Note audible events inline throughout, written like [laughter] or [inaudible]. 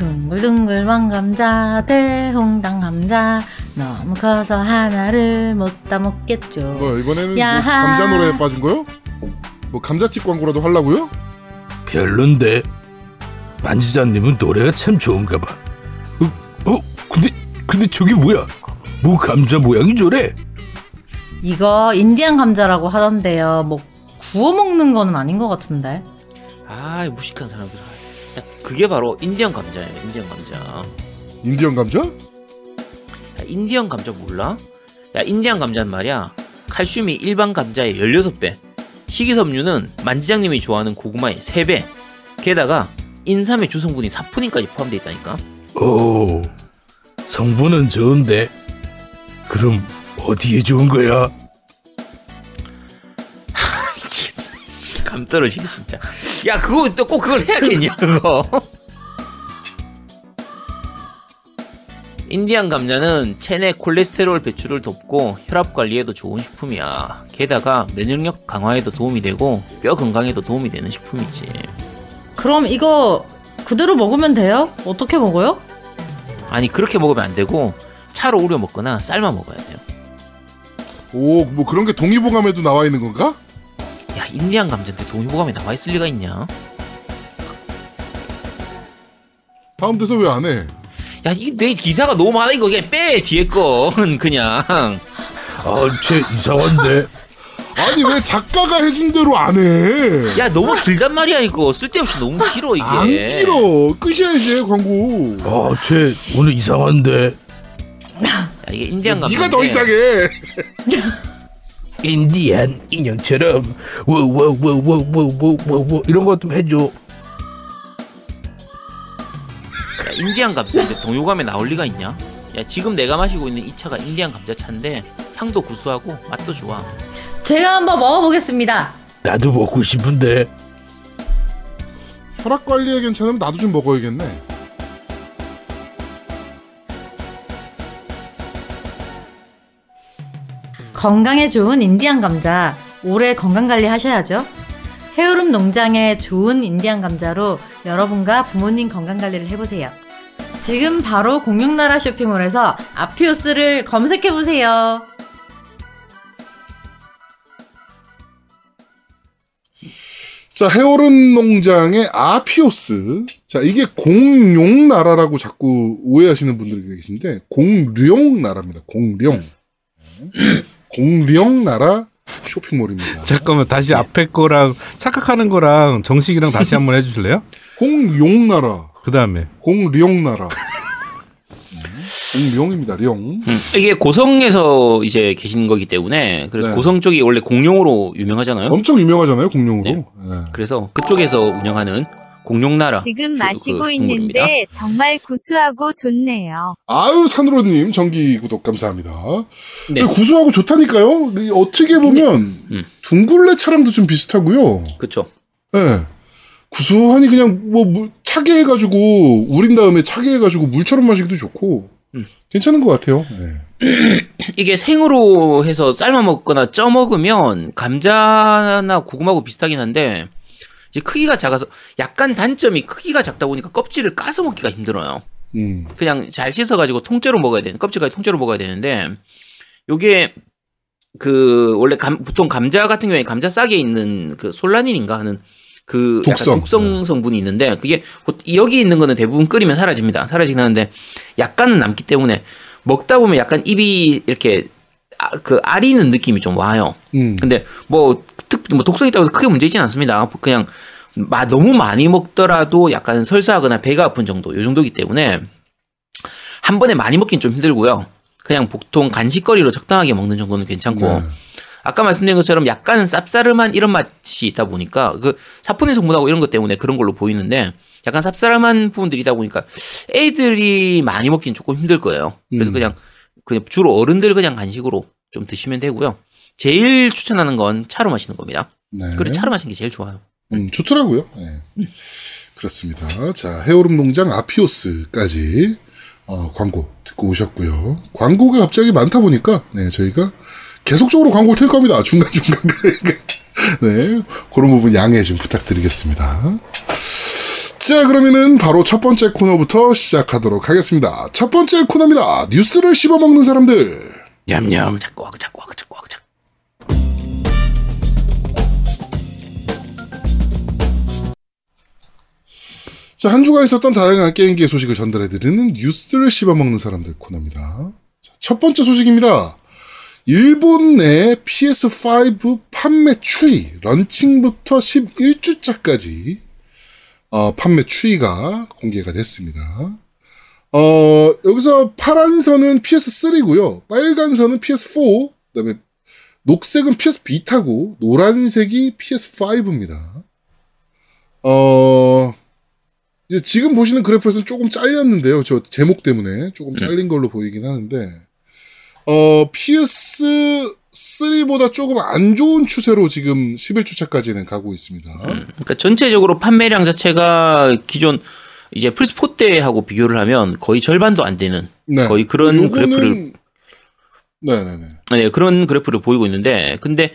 둥글둥글 왕감자 대홍당 감자 너무 커서 하나를 못다 먹겠죠. 뭐 이번에는 뭐. 감자 노래에 빠진 거요? 뭐 감자칩 광고라도 하려고요? 별론데 만지자님은 노래가 참 좋은가 봐. 어, 어 근데 근데 저기 뭐야? 뭐 감자 모양이 저래? 이거 인디안 감자라고 하던데요. 뭐 구워 먹는 거는 아닌 것 같은데. 아 무식한 사람들. 야, 그게 바로 인디언 감자예요. 인디언 감자. 야, 인디언 감자? 인디언 감자 몰라? 야 인디언 감자는 말이야. 칼슘이 일반 감자의 16배. 식이섬유는 만지장님이 좋아하는 고구마의 3배. 게다가 인삼의 주성분인 사포닌까지 포함되어 있다니까. 오 성분은 좋은데 그럼 어디에 좋은 거야? 감 떨어지네 진짜. 야 그거 또 꼭 그걸 해야겠냐 그거. 인디안 감자는 체내 콜레스테롤 배출을 돕고 혈압 관리에도 좋은 식품이야. 게다가 면역력 강화에도 도움이 되고 뼈 건강에도 도움이 되는 식품이지. 그럼 이거 그대로 먹으면 돼요? 어떻게 먹어요? 아니 그렇게 먹으면 안 되고 차로 우려 먹거나 삶아 먹어야 돼요. 오, 뭐 그런 게 동의보감에도 나와 있는 건가? 야 인디안 감자인데 동의보감에 나와 있을 리가 있냐? 다음 대서 왜안 해? 야 이 내 기사가 너무 많아 이거 그냥 빼 뒤에 건 그냥. 아쟤 이상한데 아니 왜 작가가 해준 대로 안 해? 야 너무 길단 말이야 이거 쓸데없이 너무 길어 이게. 안 길어. 끝이야지 광고. 아쟤 오늘 이상한데 야, 이게 인디안 감자. 네가 더 이상해. [laughs] 인디안 인형처럼 워워워워워워워 이런 거좀 해줘. 야, 인디안 감자인데 동요감에 나올 리가 있냐? 야 지금 내가 마시고 있는 이 차가 인디안 감자 차인데 향도 구수하고 맛도 좋아. 제가 한번 먹어보겠습니다. 나도 먹고 싶은데 혈압 관리에 괜찮으면 나도 좀 먹어야겠네. 건강에 좋은 인디안 감자. 올해 건강 관리 하셔야죠. 해오름 농장의 좋은 인디안 감자로 여러분과 부모님 건강 관리를 해보세요. 지금 바로 공룡나라 쇼핑몰에서 아피오스를 검색해 보세요. 자, 해오른 농장의 아피오스. 자, 이게 공룡나라라고 자꾸 오해하시는 분들이 계신데, 공룡나라입니다. 공룡. [clears throat] 네. 공룡나라 쇼핑몰입니다. [laughs] 잠깐만 다시 앞에 거랑 착각하는 거랑 정식이랑 다시 한번 해주실래요? [laughs] 공룡나라. 그 다음에 공룡나라. 음, 공룡입니다. 룡. 음, 이게 고성에서 이제 계신 거기 때문에 그래서 네. 고성 쪽이 원래 공룡으로 유명하잖아요. 엄청 유명하잖아요, 공룡으로. 네. 네. 그래서 그쪽에서 운영하는 공룡나라. 지금 그- 마시고 그 있는데. 정말 구수하고 좋네요. 아유, 산으로님, 정기 구독 감사합니다. 네. 구수하고 좋다니까요? 이 어떻게 보면, 음. 둥글레 차랑도 좀 비슷하고요. 그렇죠. 예. 구수하니 그냥 뭐 물, 차게 해가지고 우린 다음에 차게 해가지고 물처럼 마시기도 좋고 음. 괜찮은 것 같아요. 예. [clears throat] 이게 생으로 해서 삶아 먹거나 쪄 먹으면 감자나 고구마하고 비슷하긴 한데 이제 크기가 작아서 약간 단점이 크기가 작다 보니까 껍질을 까서 먹기가 힘들어요. 음. 그냥 잘 씻어가지고 통째로 먹어야 되는 껍질까지 통째로 먹어야 되는데 요게 그 원래 감, 보통 감자 같은 경우에 감자 싹에 있는 그 솔라닌인가 하는 그 약간 독성. 독성 성분이 있는데 그게 보- 여기 있는 거는 대부분 끓이면 사라집니다. 사라지긴 하는데 약간은 남기 때문에 먹다 보면 약간 입이 이렇게 아, 그 아리는 느낌이 좀 와요. 음. 근데 뭐, 특, 뭐 독성 있다고 해서 크게 문제 있지는 않습니다. 그냥 마, 너무 많이 먹더라도 약간 설사하거나 배가 아픈 정도, 요 정도이기 때문에 한 번에 많이 먹긴 좀 힘들고요. 그냥 보통 간식거리로 적당하게 먹는 정도는 괜찮고 네. 아까 말씀드린 것처럼 약간 쌉싸름한 이런 맛이 있다 보니까 그 사포닌 성분하고 이런 것 때문에 그런 걸로 보이는데 약간 쌉싸름한 부분들이 있다 보니까 애들이 많이 먹긴 조금 힘들 거예요. 그래서 음. 그냥 그냥 주로 어른들 그냥 간식으로 좀 드시면 되고요. 제일 추천하는 건 차로 마시는 겁니다. 네. 그래 차로 마시는 게 제일 좋아요. 음, 좋더라고요. 네. 그렇습니다. 자, 해오름 농장 아피오스까지 어, 광고 듣고 오셨고요. 광고가 갑자기 많다 보니까 네, 저희가 계속적으로 광고를 틀 겁니다. 중간중간. [laughs] 네. 그런 부분 양해 좀 부탁드리겠습니다. 자, 그러면은 바로 첫 번째 코너부터 시작하도록 하겠습니다. 첫 번째 코너입니다. 뉴스를 씹어먹는 사람들. 냠냠. 자꾸 와그 자꾸 와그 자꾸 자, 한 주가 있었던 다양한 게임기의 소식을 전달해드리는 뉴스를 씹어먹는 사람들 코너입니다. 자, 첫 번째 소식입니다. 일본 내 PS5 판매 추이, 런칭부터 11주차까지 어, 판매 추이가 공개가 됐습니다. 어, 여기서 파란 선은 PS3고요. 빨간 선은 PS4, 그다음에 녹색은 PS 비타고 노란색이 PS5입니다. 어, 이제 지금 보시는 그래프에서는 조금 잘렸는데요. 저 제목 때문에 조금 잘린 걸로 보이긴 하는데, 어, PS3보다 조금 안 좋은 추세로 지금 11주차까지는 가고 있습니다. 그러니까 전체적으로 판매량 자체가 기존 이제 플스 4 때하고 비교를 하면 거의 절반도 안 되는 네. 거의 그런 요거는- 그래프를 네네네. 네, 그런 그래프를 보이고 있는데 근데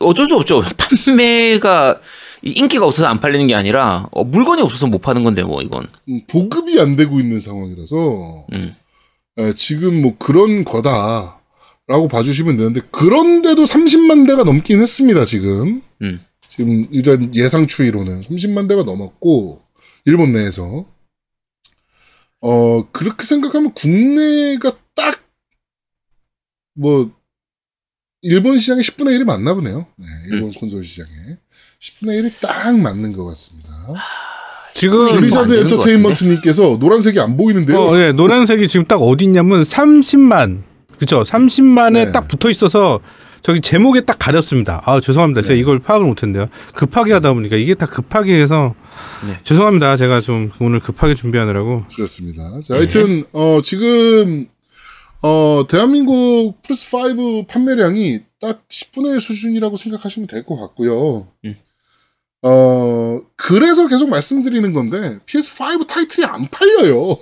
어쩔 수 없죠. 판매가 이 인기가 없어서 안 팔리는 게 아니라 어, 물건이 없어서 못 파는 건데 뭐 이건. 음, 보급이 안 되고 있는 상황이라서, 음. 예, 지금 뭐 그런 거다라고 봐주시면 되는데, 그런데도 30만 대가 넘긴 했습니다, 지금. 음. 지금 일단 예상 추이로는 30만 대가 넘었고, 일본 내에서. 어, 그렇게 생각하면 국내가 딱, 뭐, 일본 시장의 10분의 1이 맞나 보네요. 네, 일본 콘솔 시장에. 10분의 1이 딱 맞는 것 같습니다. 지금 안 블리자드 것 엔터테인먼트님께서 노란색이 안 보이는데요. 어, 예, 노란색이 지금 딱 어디 있냐면 30만. 그쵸? 30만에 네. 딱 붙어 있어서 저기 제목에 딱 가렸습니다. 아, 죄송합니다. 제가 네. 이걸 파악을 못 했는데요. 급하게 하다 보니까 이게 다 급하게 해서 네. 죄송합니다. 제가 좀 오늘 급하게 준비하느라고. 그렇습니다. 자, 하여튼 어 지금 어 대한민국 플스 5 판매량이 딱 10분의 1 수준이라고 생각하시면 될 것 같고요. 음. 어 그래서 계속 말씀드리는 건데 PS5 타이틀이 안 팔려요.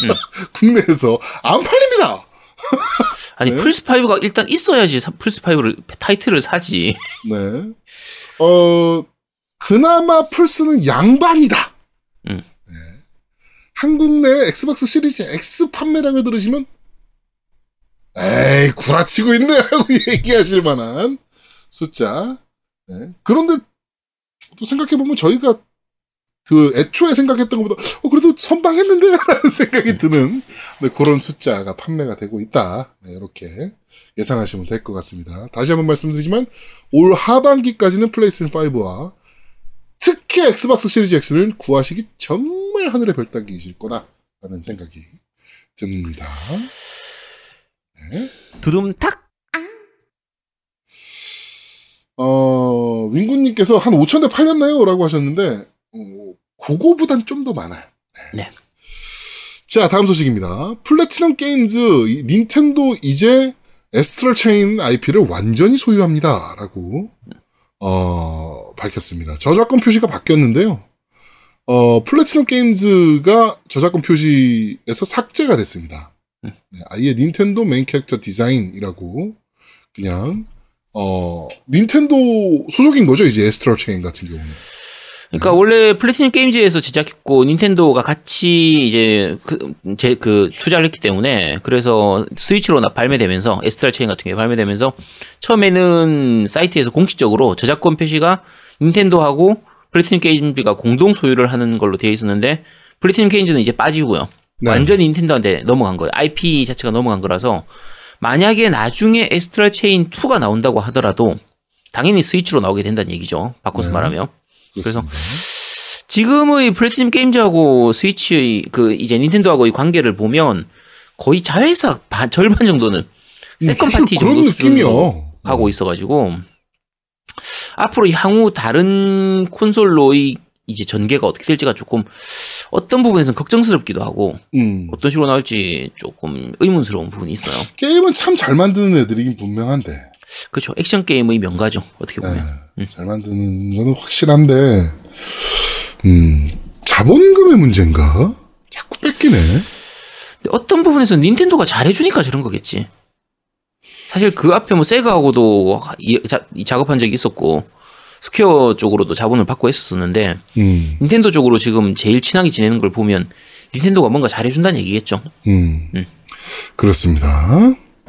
[laughs] 국내에서 안 팔립니다. [laughs] 아니 네. 플스 5가 일단 있어야지 사- 플스 5를 타이틀을 사지. [laughs] 네. 어, 그나마 플스는 양반이다. 음. 네. 한국 내 엑스박스 시리즈 X 판매량을 들으시면, 에이, 구라치고 있네. 하고 얘기하실 만한 숫자. 네. 그런데 또 생각해보면 저희가 그 애초에 생각했던 것보다, 어, 그래도 선방했는데? [laughs] 라는 생각이 드는 네, 그런 숫자가 판매가 되고 있다. 네, 이렇게 예상하시면 될 것 같습니다. 다시 한번 말씀드리지만, 올 하반기까지는 플레이스테이션 5와 특히 엑스박스 시리즈 X는 구하시기 정말 하늘의 별 따기이실 거다라는 생각이 듭니다. 네. 두둠탁. 어, 윈구님께서 한 5천 대 팔렸나요? 라고 하셨는데, 어, 그거보단 좀 더 많아요. 네. 자, 다음 소식입니다. 플래티넘 게임즈, 이 닌텐도 이제 Astral Chain IP를 완전히 소유합니다. 라고, 어, 밝혔습니다. 저작권 표시가 바뀌었는데요. 어, 플래티넘 게임즈가 저작권 표시에서 삭제가 됐습니다. 음. 네, 아예 닌텐도 메인 캐릭터 디자인이라고 그냥 어 닌텐도 소속인 거죠 이제 Astral Chain 같은 경우는. 그러니까 원래 플래티넘 게임즈에서 제작했고 닌텐도가 같이 이제 그, 제, 그 투자를 했기 때문에 그래서 스위치로 나 발매되면서 Astral Chain 같은 게 발매되면서 처음에는 사이트에서 공식적으로 저작권 표시가 닌텐도하고 플래티넘 게임즈가 공동 소유를 하는 걸로 되어 있었는데 플래티넘 게임즈는 이제 빠지고요. 네. 완전히 닌텐도한테 넘어간 거예요. IP 자체가 넘어간 거라서 만약에 나중에 Astral Chain 2가 나온다고 하더라도 당연히 스위치로 나오게 된다는 얘기죠. 바꿔서 네. 말하면. 그래서. 지금의 플래티넘 게임즈하고 스위치의 그 이제 닌텐도하고의 관계를 보면 거의 자회사 반, [laughs] 절반 정도는 second 음, 사실 파티 정도. 수준으로 가고 있어가지고 앞으로 향후 다른 콘솔로의 이제 전개가 어떻게 될지가 조금 어떤 부분에서는 걱정스럽기도 하고 음. 어떤 식으로 나올지 조금 의문스러운 부분이 있어요. 게임은 참 잘 만드는 애들이긴 분명한데 그렇죠. 액션 게임의 명가죠. 어떻게 보면. 네, 잘 만드는 거는 확실한데 음 자본금의 문제인가? 자꾸 뺏기네. 근데 어떤 부분에서 닌텐도가 잘해주니까 저런 거겠지. 사실 그 앞에 뭐 세가하고도 작업한 적이 있었고 스퀘어 쪽으로도 자본을 받고 했었는데 음, 닌텐도 쪽으로 지금 제일 친하게 지내는 걸 보면 닌텐도가 뭔가 잘해준다는 얘기겠죠. 음. 음. 그렇습니다.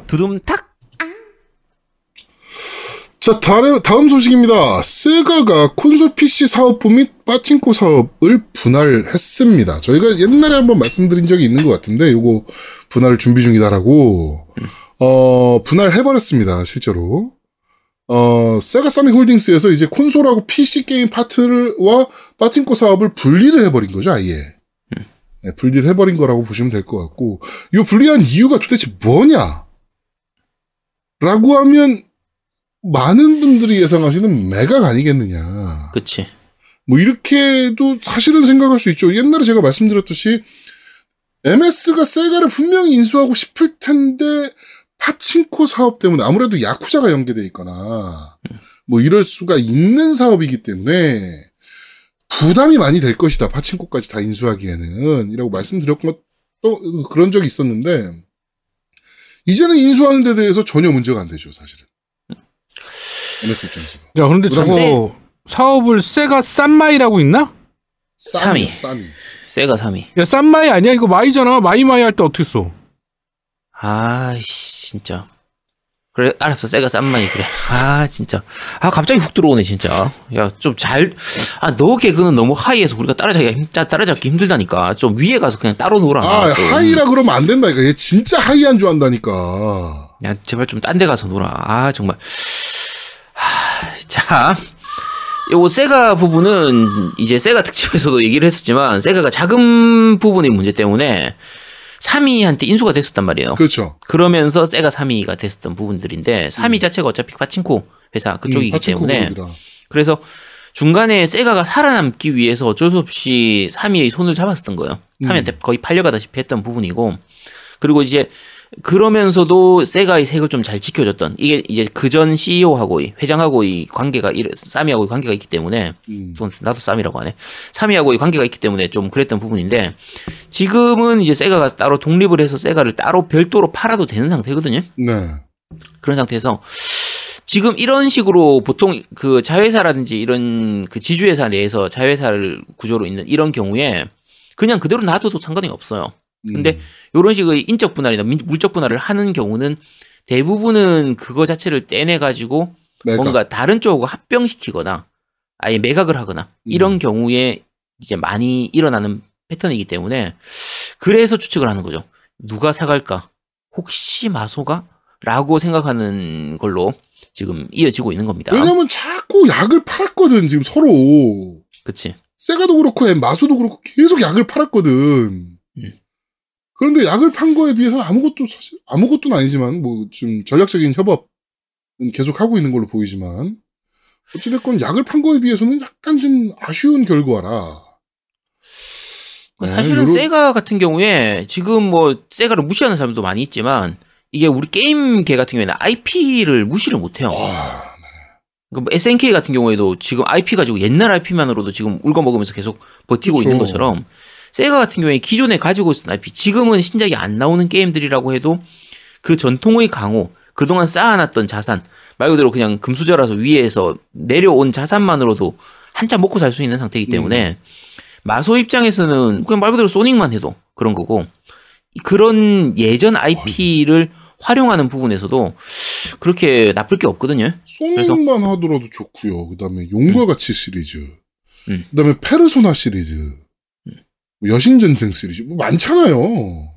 두둠탁 자, 다음, 다음 소식입니다. 세가가 콘솔 PC 사업부 및 빠친코 사업을 분할했습니다. 저희가 옛날에 한번 말씀드린 적이 있는 것 같은데, 요거 분할 준비 중이다라고, 어, 분할해버렸습니다, 실제로. 어, 세가 사미 홀딩스에서 이제 콘솔하고 PC 게임 파트와 빠친코 사업을 분리를 해버린 거죠, 아예. 네, 분리를 해버린 거라고 보시면 될 것 같고, 이 분리한 이유가 도대체 뭐냐? 라고 하면, 많은 분들이 예상하시는 매각 아니겠느냐. 그치. 뭐 이렇게도 사실은 생각할 수 있죠. 옛날에 제가 말씀드렸듯이 MS가 세가를 분명히 인수하고 싶을 텐데 파친코 사업 때문에 아무래도 야쿠자가 연계돼 있거나 뭐 이럴 수가 있는 사업이기 때문에 부담이 많이 될 것이다. 파친코까지 다 인수하기에는 이라고 말씀드렸던 또 그런 적이 있었는데 이제는 인수하는 데 대해서 전혀 문제가 안 되죠, 사실은. MS 입장에서. 야, 그런데 저거 사업을 세가 쌈마이라고 있나? 쌈이. 쌈이. 쌈이. 세가 사미. 야, 쌈마이 아니야? 이거 마이잖아. 마이마이 할 때 어떻게 써? 아이씨 진짜. 그래 알았어 세가 쌈마이 그래. 아 진짜. 아 갑자기 훅 들어오네 진짜. 야 좀 잘. 아 너 개그는 너무 하이해서 우리가 따라잡기 힘 따- 따라잡기 힘들다니까. 좀 위에 가서 그냥 따로 놀아. 아, 좀. 하이라 그러면 안 된다니까. 얘 진짜 하이한 줄 안다니까. 야, 제발 좀 딴 데 가서 놀아. 아, 정말. 하, 자. 요거 세가 부분은 이제 세가 특집에서도 얘기를 했었지만 세가가 자금 부분의 문제 때문에 3위한테 인수가 됐었단 말이에요. 그렇죠. 그러면서 세가 3위가 됐었던 부분들인데 3위 자체가 어차피 파친코 회사 그쪽이기 음, 때문에 그룹이라. 그래서 중간에 세가가 살아남기 위해서 어쩔 수 없이 3위의 손을 잡았었던 거예요. 음. 3위한테 거의 팔려가다시피 했던 부분이고 그리고 이제 그러면서도 세가의 색을 좀 잘 지켜줬던 이게 이제 그 전 CEO하고의 회장하고의 관계가 이- 사미하고의 관계가 있기 때문에 음. 또 나도 쌈이라고 하네. 사미하고의 관계가 있기 때문에 좀 그랬던 부분인데 지금은 이제 세가가 따로 독립을 해서 세가를 따로 별도로 팔아도 되는 상태거든요. 네. 그런 상태에서 지금 이런 식으로 보통 그 자회사라든지 이런 그 지주회사 내에서 자회사를 구조로 있는 이런 경우에 그냥 그대로 놔둬도 상관이 없어요. 음. 근데 이런 식의 인적 분할이나 민- 물적 분할을 하는 경우는 대부분은 그거 자체를 떼내 가지고 내가. 뭔가 다른 쪽하고 합병시키거나 아예 매각을 하거나 이런 음. 경우에 이제 많이 일어나는 패턴이기 때문에 그래서 추측을 하는 거죠. 누가 사갈까? 혹시 마소가? 라고 생각하는 걸로 지금 이어지고 있는 겁니다. 왜냐면 자꾸 약을 팔았거든, 지금 서로. 그치. 세가도 그렇고, 마소도 그렇고, 계속 약을 팔았거든. 음. 그런데 약을 판 거에 비해서 아무것도 사실, 아무것도는 아니지만, 뭐, 좀 전략적인 협업은 계속 하고 있는 걸로 보이지만, 어찌됐건 약을 판 거에 비해서는 약간 좀 아쉬운 결과라. 네, 사실은 요런- 세가 같은 경우에 지금 뭐 세가를 무시하는 사람도 많이 있지만 이게 우리 게임계 같은 경우에는 IP를 무시를 못해요. 아, 그러니까 뭐 SNK 같은 경우에도 지금 IP 가지고 옛날 IP만으로도 지금 울고 먹으면서 계속 버티고 그쵸. 있는 것처럼 세가 같은 경우에 기존에 가지고 있었던 IP 지금은 신작이 안 나오는 게임들이라고 해도 그 전통의 강호 그동안 쌓아놨던 자산 말 그대로 그냥 금수저라서 위에서 내려온 자산만으로도 한참 먹고 살 수 있는 상태이기 때문에 마소 입장에서는 그냥 말 그대로 소닉만 해도 그런 거고 그런 예전 IP를 활용하는 부분에서도 그렇게 나쁠 게 없거든요. 소닉만 하더라도 좋고요. 그 다음에 용과 같이 시리즈. 음. 그 다음에 페르소나 시리즈. 뭐 여신전쟁 시리즈. 뭐 많잖아요.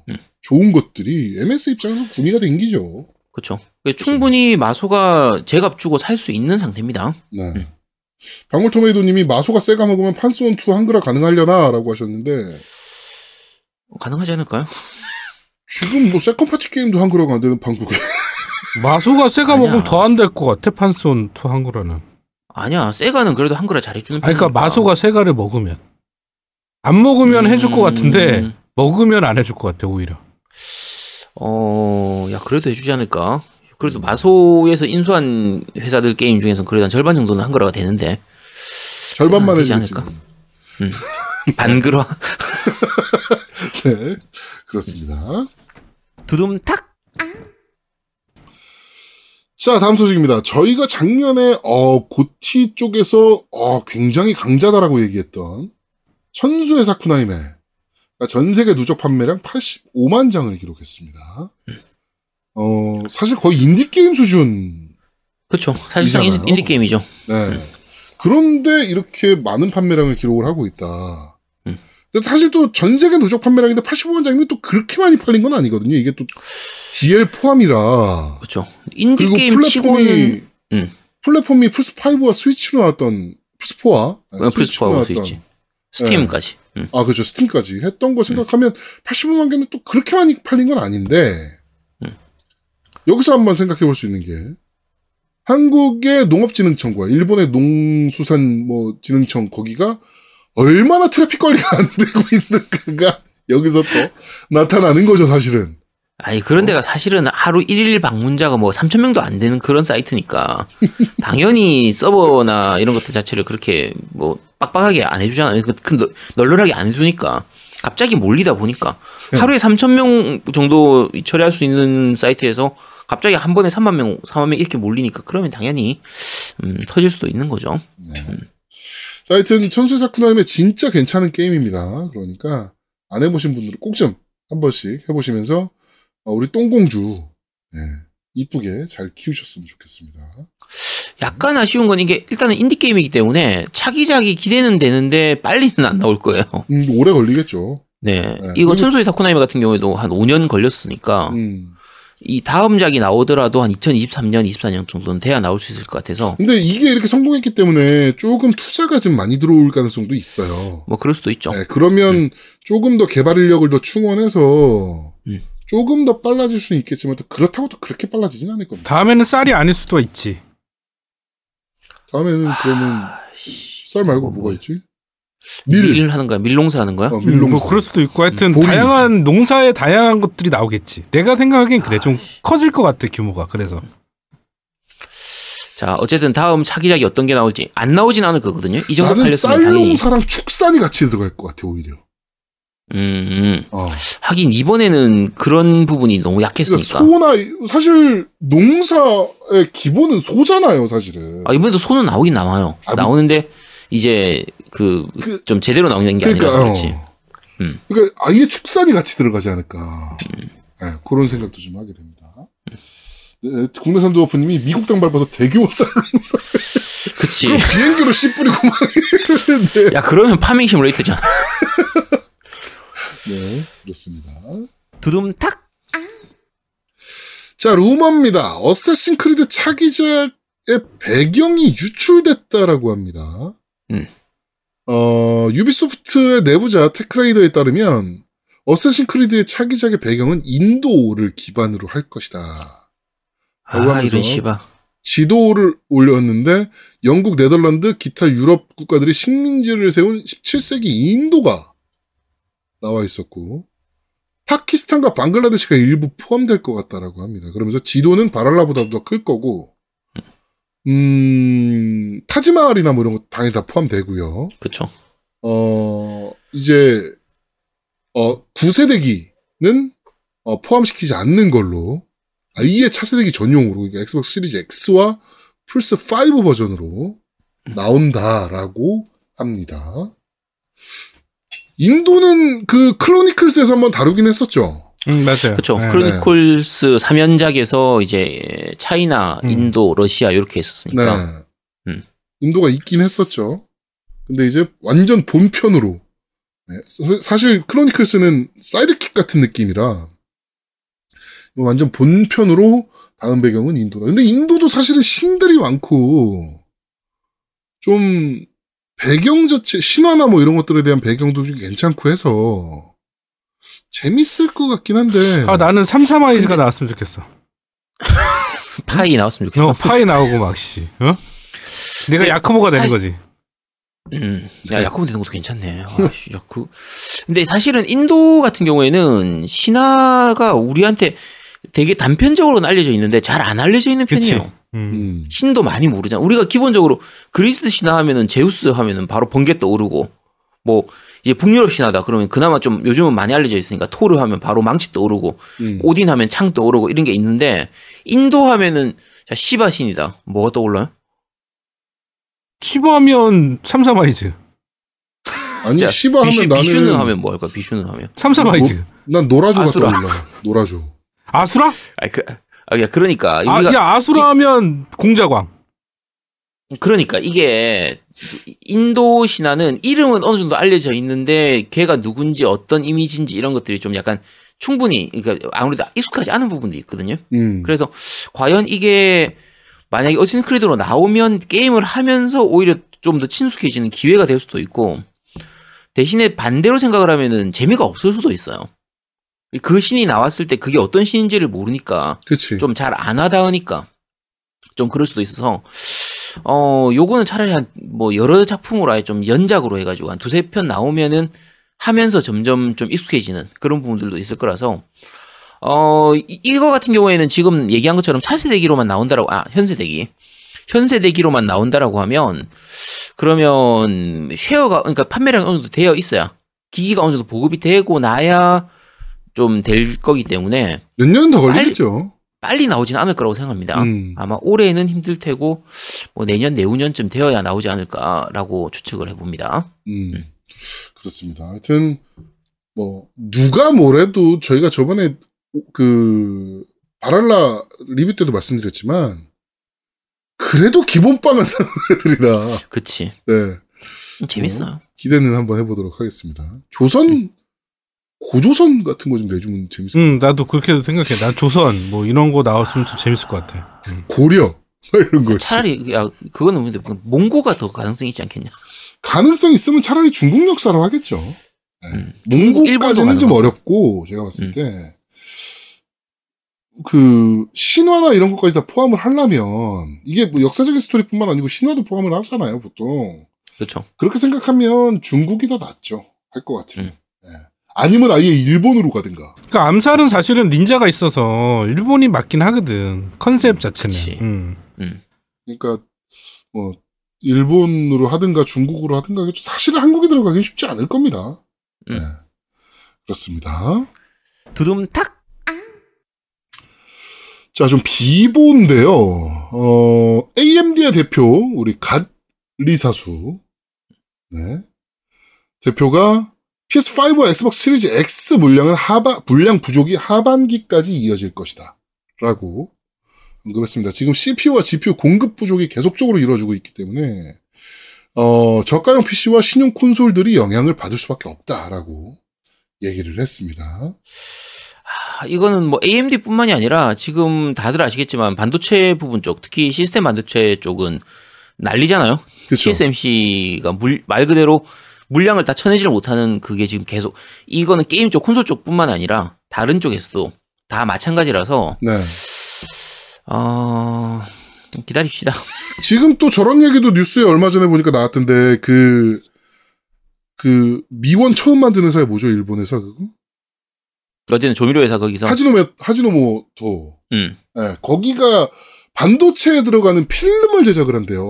음. 좋은 것들이 MS 입장에서 구미가 댕기죠. 그렇죠. 충분히 마소가 제값 주고 살 수 있는 상태입니다. 네. 방울토메이도님이 마소가 세가 먹으면 판스온 2 한글화 가능하려나? 라고 하셨는데, 가능하지 않을까요? 지금 뭐 second party 게임도 한글화가 안 되는 방법이. [laughs] 마소가 세가. 먹으면 더 안 될 것 같아. 판스온 two 한글화는. 아니야. 세가는 그래도 한글화 잘해주는 아니, 그러니까. 마소가 세가를 먹으면 안 먹으면 음. 해줄 것 같은데 먹으면 안 해줄 것 같아 오히려. 어, 야 그래도 해주지 않을까? 그래도 마소에서 인수한 회사들 게임 중에서 그래도 한 절반 정도는 한글화가 되는데 절반만 되지 해주겠지. 않을까? 반글화 [laughs] 네. 그렇습니다. 두둠탁 자, 다음 소식입니다. 저희가 작년에 어, 고티 쪽에서 어, 굉장히 강자다라고 얘기했던 천수의 사쿠나히메 그러니까 전 세계 누적 판매량 85만 장을 기록했습니다. 어, 사실 거의 인디 게임 수준. 그렇죠. 사실상 이잖아요. 인디 게임이죠. 네. 그런데 이렇게 많은 판매량을 기록을 하고 있다. 음. 근데 사실 또 전 세계 누적 판매량인데 85만 장이면 또 그렇게 많이 팔린 건 아니거든요. 이게 또 DL 포함이라. 그렇죠. 인디 그리고 게임 플랫폼이 치고는 음. 플랫폼이 플스 5와 스위치로 나왔던 플스 4와 어, 플스4하고 스위치. 스팀까지. 음. 아 그렇죠 스팀까지 했던 거 생각하면 85만 개는 또 그렇게 많이 팔린 건 아닌데 음. 여기서 한번 생각해 볼 수 있는 게 한국의 농업진흥청과 일본의 농수산 뭐 진흥청 거기가 얼마나 트래픽 관리가 안 되고 있는가가 여기서 또 나타나는 거죠 사실은 아니 그런 데가 사실은 하루 일일 방문자가 뭐 3천 명도 안 되는 그런 사이트니까 [laughs] 당연히 서버나 이런 것들 자체를 그렇게 뭐 빡빡하게 안 해주잖아요. 그- 그 널- 널널하게 안 해주니까 갑자기 몰리다 보니까 하루에 3천 명 정도 처리할 수 있는 사이트에서 갑자기 한 번에 3만 명, 4만 명 이렇게 몰리니까 그러면 당연히 음, 터질 수도 있는 거죠. 자, 하여튼 천수의 사쿠나임의 진짜 괜찮은 게임입니다. 그러니까 안 해보신 분들은 꼭 좀 한 번씩 해보시면서 어, 우리 똥공주 네, 이쁘게 잘 키우셨으면 좋겠습니다. 약간 아쉬운 건 이게 일단은 인디 게임이기 때문에 차기작이 기대는 되는데 빨리는 안 나올 거예요. 음, 오래 걸리겠죠. 네. 네. 이거 천소의 사쿠나이메 같은 경우에도 한 5년 걸렸으니까 음. 이 다음 작이 나오더라도 한 2023년, 24년 정도는 돼야 나올 수 있을 것 같아서 근데 이게 이렇게 성공했기 때문에 조금 투자가 좀 많이 들어올 가능성도 있어요. 뭐 그럴 수도 있죠. 네, 그러면 조금 더 개발 인력을 더 충원해서 음. 조금 더 빨라질 수는 있겠지만 또 그렇다고 또 그렇게 빨라지진 않을 겁니다. 다음에는 쌀이 아닐 수도 있지. 다음에는 그러면 쌀 말고 뭐가 있지? 밀. 밀 하는 거야? 밀농사 하는 거야? 어, 음, 밀농사. 뭐 그럴 수도 있고 하여튼 보리. 다양한 농사에 다양한 것들이 나오겠지. 내가 생각하기엔 그래 좀 커질 것 같아 규모가. 그래서 자, 어쨌든 다음 차기작이 어떤 게 나올지 안 나오진 않을 거거든요. 이 정도 나는 팔렸으면. 쌀농사랑 축산이 같이 들어갈 것 같아 오히려. 음, 음. 어. 하긴 이번에는 그런 부분이 너무 그러니까 약했으니까. 소나 사실 농사의 기본은 소잖아요, 사실은. 아, 이번에도 소는 나오긴 나와요. 아, 뭐- 나오는데 이제 그좀 그- 제대로 나오는 게 그러니까 아니라서 그렇지. 어. 음. 그러니까 아예 축산이 같이 들어가지 않을까. 네, 그런 생각도 좀 하게 됩니다. 네, 국내산 두어프님이 미국 땅 밟아서 대교 쌀농사 그치. 비행기로 씨 뿌리고 막. 야, 그러면 파밍 시뮬레이터잖아. [laughs] 네, 그렇습니다. 두둠탁. 자, 루머입니다. 어쌔신 크리드 차기작의 배경이 유출됐다라고 합니다. 음. 어, 유비소프트의 내부자 테크라이더에 따르면 어쌔신 크리드의 차기작의 배경은 인도를 기반으로 할 것이다. 라고 아, 하면서. 지도를 올렸는데 영국, 네덜란드, 기타 유럽 국가들이 식민지를 세운 17세기 인도가 나와 있었고 파키스탄과 방글라데시가 일부 포함될 것 같다라고 합니다. 그러면서 지도는 발할라보다도 더 클 거고 음 타지마할이나 뭐 이런 거 당연히 다 포함되고요. 그쵸. 어 이제 어 9세대기는 어, 포함시키지 않는 걸로 아예 차세대기 전용으로 그러니까 엑스박스 시리즈 X와 플스 5 버전으로 나온다라고 합니다. 인도는 그 Chronicles에서 한번 다루긴 했었죠. 음, 맞아요. 그쵸. 네. Chronicles 3연작에서 이제 차이나, 음. 인도, 러시아 이렇게 네. 했었으니까. 음. 인도가 있긴 했었죠. 근데 이제 완전 본편으로 네, 사- 사실 Chronicles는 sidekick 같은 느낌이라 완전 본편으로 다음 배경은 인도다. 근데 인도도 사실은 신들이 많고 좀 배경 자체 신화나 뭐 이런 것들에 대한 배경도 좀 괜찮고 해서 재밌을 것 같긴 한데 아 나는 삼삼아이즈가 나왔으면 좋겠어. 파이 나왔으면 좋겠어. 어, 파이 나오고 막 씨. 어? 내가 근데 야크모가 되는 거지. 음, 야, 야쿠브 되는 것도 괜찮네. 아, 씨, 야쿠. 근데 사실은 인도 같은 경우에는 신화가 우리한테 되게 단편적으로는 알려져 있는데 잘 안 알려져 있는 그치. 편이에요. 음. 음. 신도 많이 모르잖아. 우리가 기본적으로 그리스 신화 하면은 제우스 하면은 바로 번개 떠오르고 뭐 이제 북유럽 신화다 그러면 그나마 좀 요즘은 많이 알려져 있으니까 토르 하면 바로 망치 떠오르고 음. 오딘 하면 창 떠오르고 이런 게 있는데 인도 하면은 자, 시바 신이다. 뭐가 떠올라요? 치버하면 삼사마이즈. 아니 자, 시바 비슈, 하면 나는 비슈는 하면 뭐 할까? 비슈는 하면. 삼사마이즈. 난 노라조가 아수라. 떠올라. 노라조. 아수라? 아, 그, 아, 야, 그러니까. 아, 우리가 야, 아수라 하면 공자광. 그러니까 이게 인도 신화는 이름은 어느 정도 알려져 있는데 걔가 누군지 어떤 이미지인지 이런 것들이 좀 약간 충분히 그러니까 아무래도 익숙하지 않은 부분도 있거든요. 음. 그래서 과연 이게 만약에 어신 크리드로 나오면 게임을 하면서 오히려 좀 더 친숙해지는 기회가 될 수도 있고 대신에 반대로 생각을 하면은 재미가 없을 수도 있어요. 그 신이 나왔을 때 그게 어떤 신인지를 모르니까. 좀 잘 안 와닿으니까 좀 그럴 수도 있어서 어 요거는 차라리 한 뭐 여러 작품으로 아예 좀 연작으로 해가지고 한 두세 편 나오면은 하면서 점점 좀 익숙해지는 그런 부분들도 있을 거라서 어 이- 이거 같은 경우에는 지금 얘기한 것처럼 차세대기로만 나온다라고 아 현세대기 현세대기로만 나온다라고 하면 그러면 쉐어가 그러니까 판매량이 어느 정도 되어 있어야 기기가 어느 정도 보급이 되고 나야 좀 될 거기 때문에 몇 년 더 걸리겠죠. 빨리 나오지는 않을 거라고 생각합니다. 음. 아마 올해는 힘들 테고 뭐 내년 내후년쯤 되어야 나오지 않을까라고 추측을 해봅니다. 음. 그렇습니다. 하여튼 뭐 누가 뭐래도 저희가 저번에 그 바랄라 리뷰 때도 말씀드렸지만 그래도 기본빵을 [laughs] 사는 애들이라 그치? 네. 재밌어요. 기대는 한번 해보도록 하겠습니다. 조선 고조선 같은 거 좀 내주면 재밌을 것 음, 나도 그렇게 생각해. 난 조선 뭐 이런 거 나왔으면 좀 재밌을 것 같아. 음. 고려 [laughs] 이런 거 차라리 야 그거는 근데 몽고가 더 가능성이 있지 않겠냐? 가능성 있으면 차라리 중국 역사로 하겠죠. 네. 음. 몽고까지는 좀. 어렵고 제가 봤을 음. 때. 그 신화나 이런 것까지 다 포함을 하려면 이게 뭐 역사적인 스토리뿐만 아니고 신화도 포함을 하잖아요 보통 그렇죠. 그렇게 생각하면 중국이 더 낫죠 할 것 같으면 음. 네. 아니면 아예 일본으로 가든가 그러니까 암살은 사실은 닌자가 있어서 일본이 맞긴 하거든. 컨셉 자체는. 음. 음. 그러니까 뭐 일본으로 하든가 중국으로 하든가 사실은 한국에 들어가기 쉽지 않을 겁니다 음. 네. 그렇습니다 두둠탁 자, 좀 비보인데요. 어, AMD의 대표, 우리 갓 리사수. 네. 대표가 PS5와 엑스박스 시리즈 X 물량은 하바, 물량 부족이 하반기까지 이어질 것이다. 라고 언급했습니다. 지금 CPU와 GPU 공급 부족이 계속적으로 이루어지고 있기 때문에, 어, 저가형 PC와 신형 콘솔들이 영향을 받을 수밖에 없다라고 얘기를 했습니다. 아, 이거는 뭐 AMD뿐만이 아니라 지금 다들 아시겠지만 반도체 부분 쪽 특히 시스템 반도체 쪽은 난리잖아요. 그렇죠. TSMC가 물, 말 그대로 물량을 다 쳐내지를 못하는 그게 지금 계속 이거는 게임 쪽 콘솔 쪽뿐만 아니라 다른 쪽에서도 다 마찬가지라서 네. 어좀 기다립시다. [laughs] 지금 또 저런 얘기도 뉴스에 얼마 전에 보니까 나왔던데 그, 그, 미원 처음 만든 회사가 뭐죠, 일본 회사 그거? 어제는 조미료 회사 거기서 하지노메, 하지노모토. 음, 예, 거기가 반도체에 들어가는 필름을 제작을 한대요.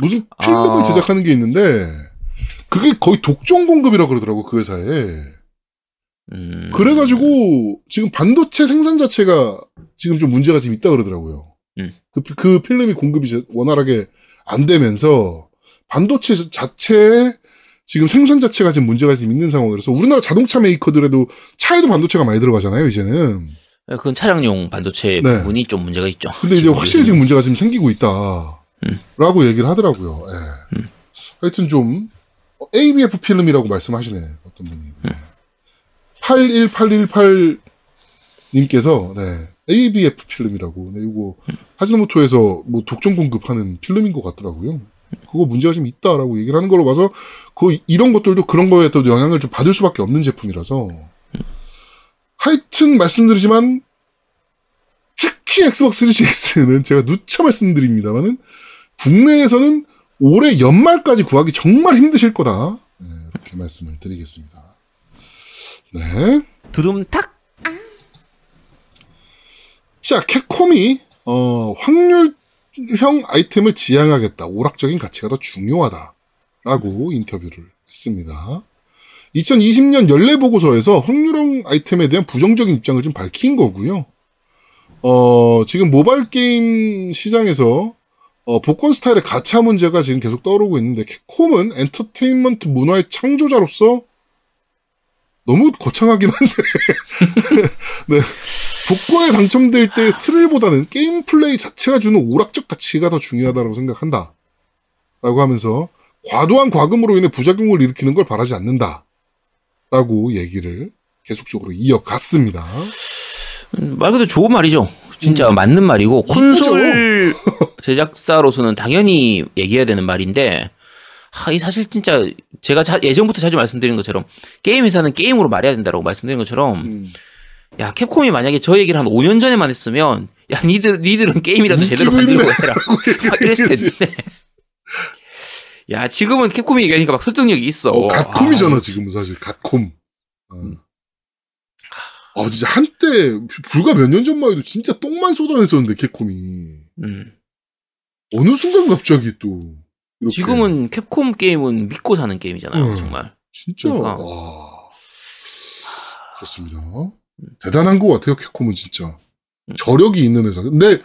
무슨 필름을 아. 제작하는 게 있는데, 그게 거의 독종 공급이라고 그러더라고, 그 회사에. 음. 그래가지고, 지금 반도체 생산 자체가 지금 좀 문제가 지금 있다 그러더라고요. 음. 그, 그 필름이 공급이 원활하게 안 되면서, 반도체 자체에 지금 생산 자체가 지금 문제가 지금 있는 상황이라서, 우리나라 자동차 메이커들에도 차에도 반도체가 많이 들어가잖아요, 이제는. 그건 차량용 반도체 네. 부분이 좀 문제가 있죠. 근데 이제 확실히 지금 문제가 지금 생기고 있다. 음. 라고 얘기를 하더라고요. 예. 음. 하여튼 좀, 어, ABF 필름이라고 말씀하시네. 어떤 분이. 네. 음. 81818 님께서, 네. ABF 필름이라고. 네, 이거, 하지노모토에서 뭐 독점 공급하는 필름인 것 같더라고요. 그거 문제가 좀 있다라고 얘기를 하는 걸로 봐서, 그, 이런 것들도 그런 거에 또 영향을 좀 받을 수밖에 없는 제품이라서. 하여튼 말씀드리지만, 특히 엑스박스 시리즈 X는 제가 누차 말씀드립니다만은 국내에서는 올해 연말까지 구하기 정말 힘드실 거다. 네, 이렇게 말씀을 드리겠습니다. 네. 두둠탁 자, 캡콤이 어, 확률형 아이템을 지향하겠다. 오락적인 가치가 더 중요하다 라고 인터뷰를 했습니다. 2020년 연례 보고서에서 확률형 아이템에 대한 부정적인 입장을 좀 밝힌 거고요. 어, 지금 모바일 게임 시장에서 어, 복권 스타일의 가차 문제가 지금 계속 떠오르고 있는데 캡콤은 엔터테인먼트 문화의 창조자로서 너무 거창하긴 한데 [laughs] 네. 복권에 당첨될 때 스릴보다는 게임 플레이 자체가 주는 오락적 가치가 더 중요하다고 생각한다. 라고 하면서 과도한 과금으로 인해 부작용을 일으키는 걸 바라지 않는다. 라고 얘기를 계속적으로 이어갔습니다. 음, 말 그대로 좋은 말이죠. 진짜 맞는 말이고 콘솔 [laughs] 제작사로서는 당연히 얘기해야 되는 말인데 하, 이 사실 진짜 제가 자- 예전부터 자주 말씀드린 것처럼 게임 회사는 게임으로 말해야 된다고 말씀드린 것처럼 음. 야 캡콤이 만약에 저 얘기를 한 5년 전에만 했으면 야 니들 니들은 게임이라도 제대로 만들고. 해라 막 이랬을 텐데 야 지금은 캡콤이 얘기하니까 막 설득력이 있어 어, 갓콤이잖아, 아, 지금은 사실. 갓콤. 어. 아, 진짜 한때, 불과 몇 년 전만 해도 진짜 똥만 쏟아냈었는데, 캡콤이. 음. 어느 순간 갑자기 또. 이렇게. 지금은 캡콤 게임은 믿고 사는 게임이잖아요 음. 정말 진짜, 그러니까. 와. 그렇습니다. 대단한 것 같아요, 캡콤은 진짜. 음. 저력이 있는 회사. 근데,